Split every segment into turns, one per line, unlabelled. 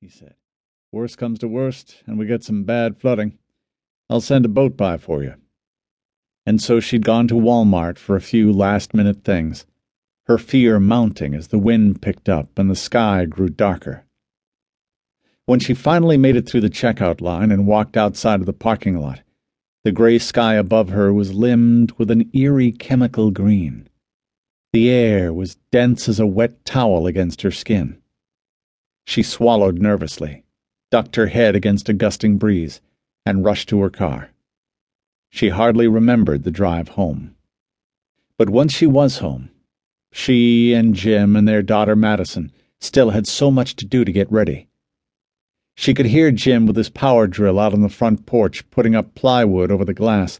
he said. Worst comes to worst, and we get some bad flooding. I'll send a boat by for you. And so she'd gone to Walmart for a few last-minute things, her fear mounting as the wind picked up and the sky grew darker. When she finally made it through the checkout line and walked outside of the parking lot, the gray sky above her was limned with an eerie chemical green. The air was dense as a wet towel against her skin. She swallowed nervously, ducked her head against a gusting breeze, and rushed to her car. She hardly remembered the drive home. But once she was home, she and Jim and their daughter Madison still had so much to do to get ready. She could hear Jim with his power drill out on the front porch putting up plywood over the glass,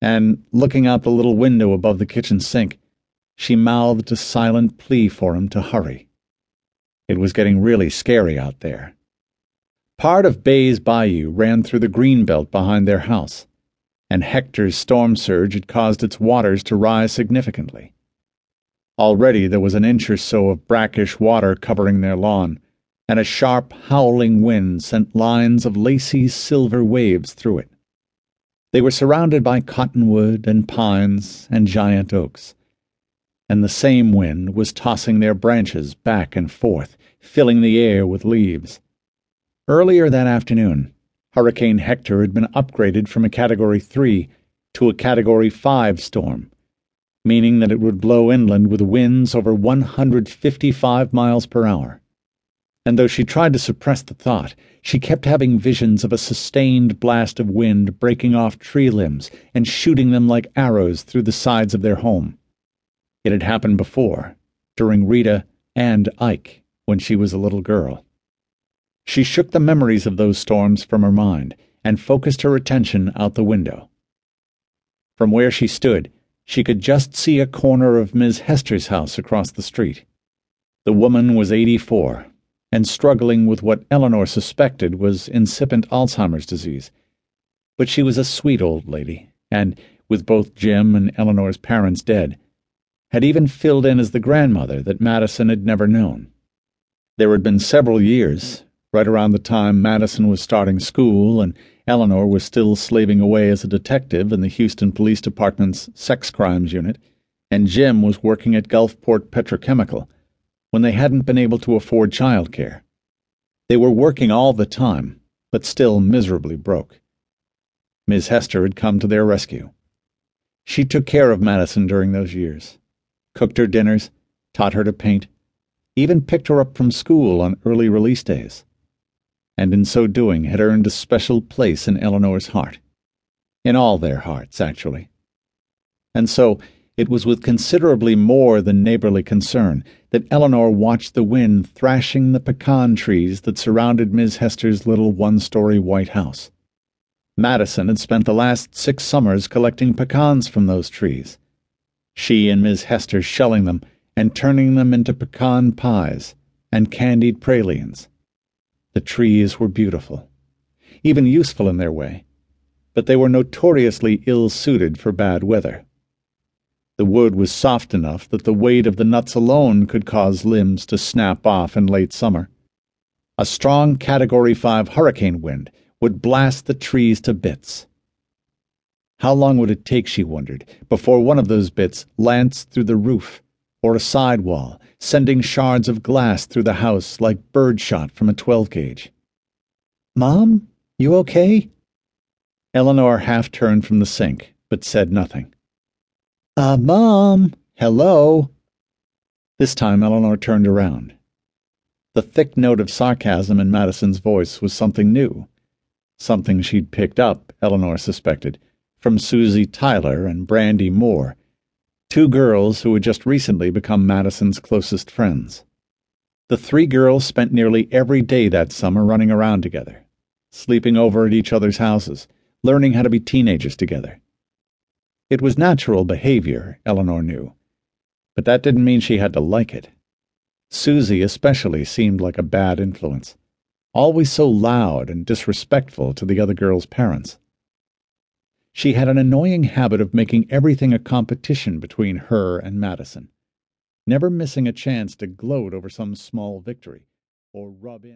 and, looking out the little window above the kitchen sink, she mouthed a silent plea for him to hurry. It was getting really scary out there. Part of Brays Bayou ran through the green belt behind their house, and Hector's storm surge had caused its waters to rise significantly. Already there was an inch or so of brackish water covering their lawn, and a sharp, howling wind sent lines of lacy silver waves through it. They were surrounded by cottonwood and pines and giant oaks and the same wind was tossing their branches back and forth, filling the air with leaves. Earlier that afternoon, Hurricane Hector had been upgraded from a Category 3 to a Category 5 storm, meaning that it would blow inland with winds over 155 miles per hour. And though she tried to suppress the thought, she kept having visions of a sustained blast of wind breaking off tree limbs and shooting them like arrows through the sides of their home. It had happened before, during Rita and Ike, when she was a little girl. She shook the memories of those storms from her mind and focused her attention out the window. From where she stood, she could just see a corner of Miss Hester's house across the street. The woman was 84 and struggling with what Eleanor suspected was incipient Alzheimer's disease. But she was a sweet old lady, and, with both Jim and Eleanor's parents dead, had even filled in as the grandmother that Madison had never known. There had been several years, right around the time Madison was starting school and Eleanor was still slaving away as a detective in the Houston Police Department's Sex Crimes Unit, and Jim was working at Gulfport Petrochemical, when they hadn't been able to afford childcare. They were working all the time, but still miserably broke. Miss Hester had come to their rescue. She took care of Madison during those years cooked her dinners, taught her to paint, even picked her up from school on early release days, and in so doing had earned a special place in Eleanor's heart. In all their hearts, actually. And so, it was with considerably more than neighborly concern that Eleanor watched the wind thrashing the pecan trees that surrounded Miss Hester's little one-story white house. Madison had spent the last six summers collecting pecans from those trees she and Miss Hester shelling them and turning them into pecan pies and candied pralines. The trees were beautiful, even useful in their way, but they were notoriously ill-suited for bad weather. The wood was soft enough that the weight of the nuts alone could cause limbs to snap off in late summer. A strong Category 5 hurricane wind would blast the trees to bits. How long would it take, she wondered, before one of those bits lanced through the roof or a side wall, sending shards of glass through the house like birdshot from a 12 gauge? Mom, you okay? Eleanor half turned from the sink, but said nothing. Uh, Mom, hello? This time Eleanor turned around. The thick note of sarcasm in Madison's voice was something new. Something she'd picked up, Eleanor suspected from Susie Tyler and Brandy Moore, two girls who had just recently become Madison's closest friends. The three girls spent nearly every day that summer running around together, sleeping over at each other's houses, learning how to be teenagers together. It was natural behavior, Eleanor knew, but that didn't mean she had to like it. Susie especially seemed like a bad influence, always so loud and disrespectful to the other girls' parents. She had an annoying habit of making everything a competition between her and Madison, never missing a chance to gloat over some small victory or rub in.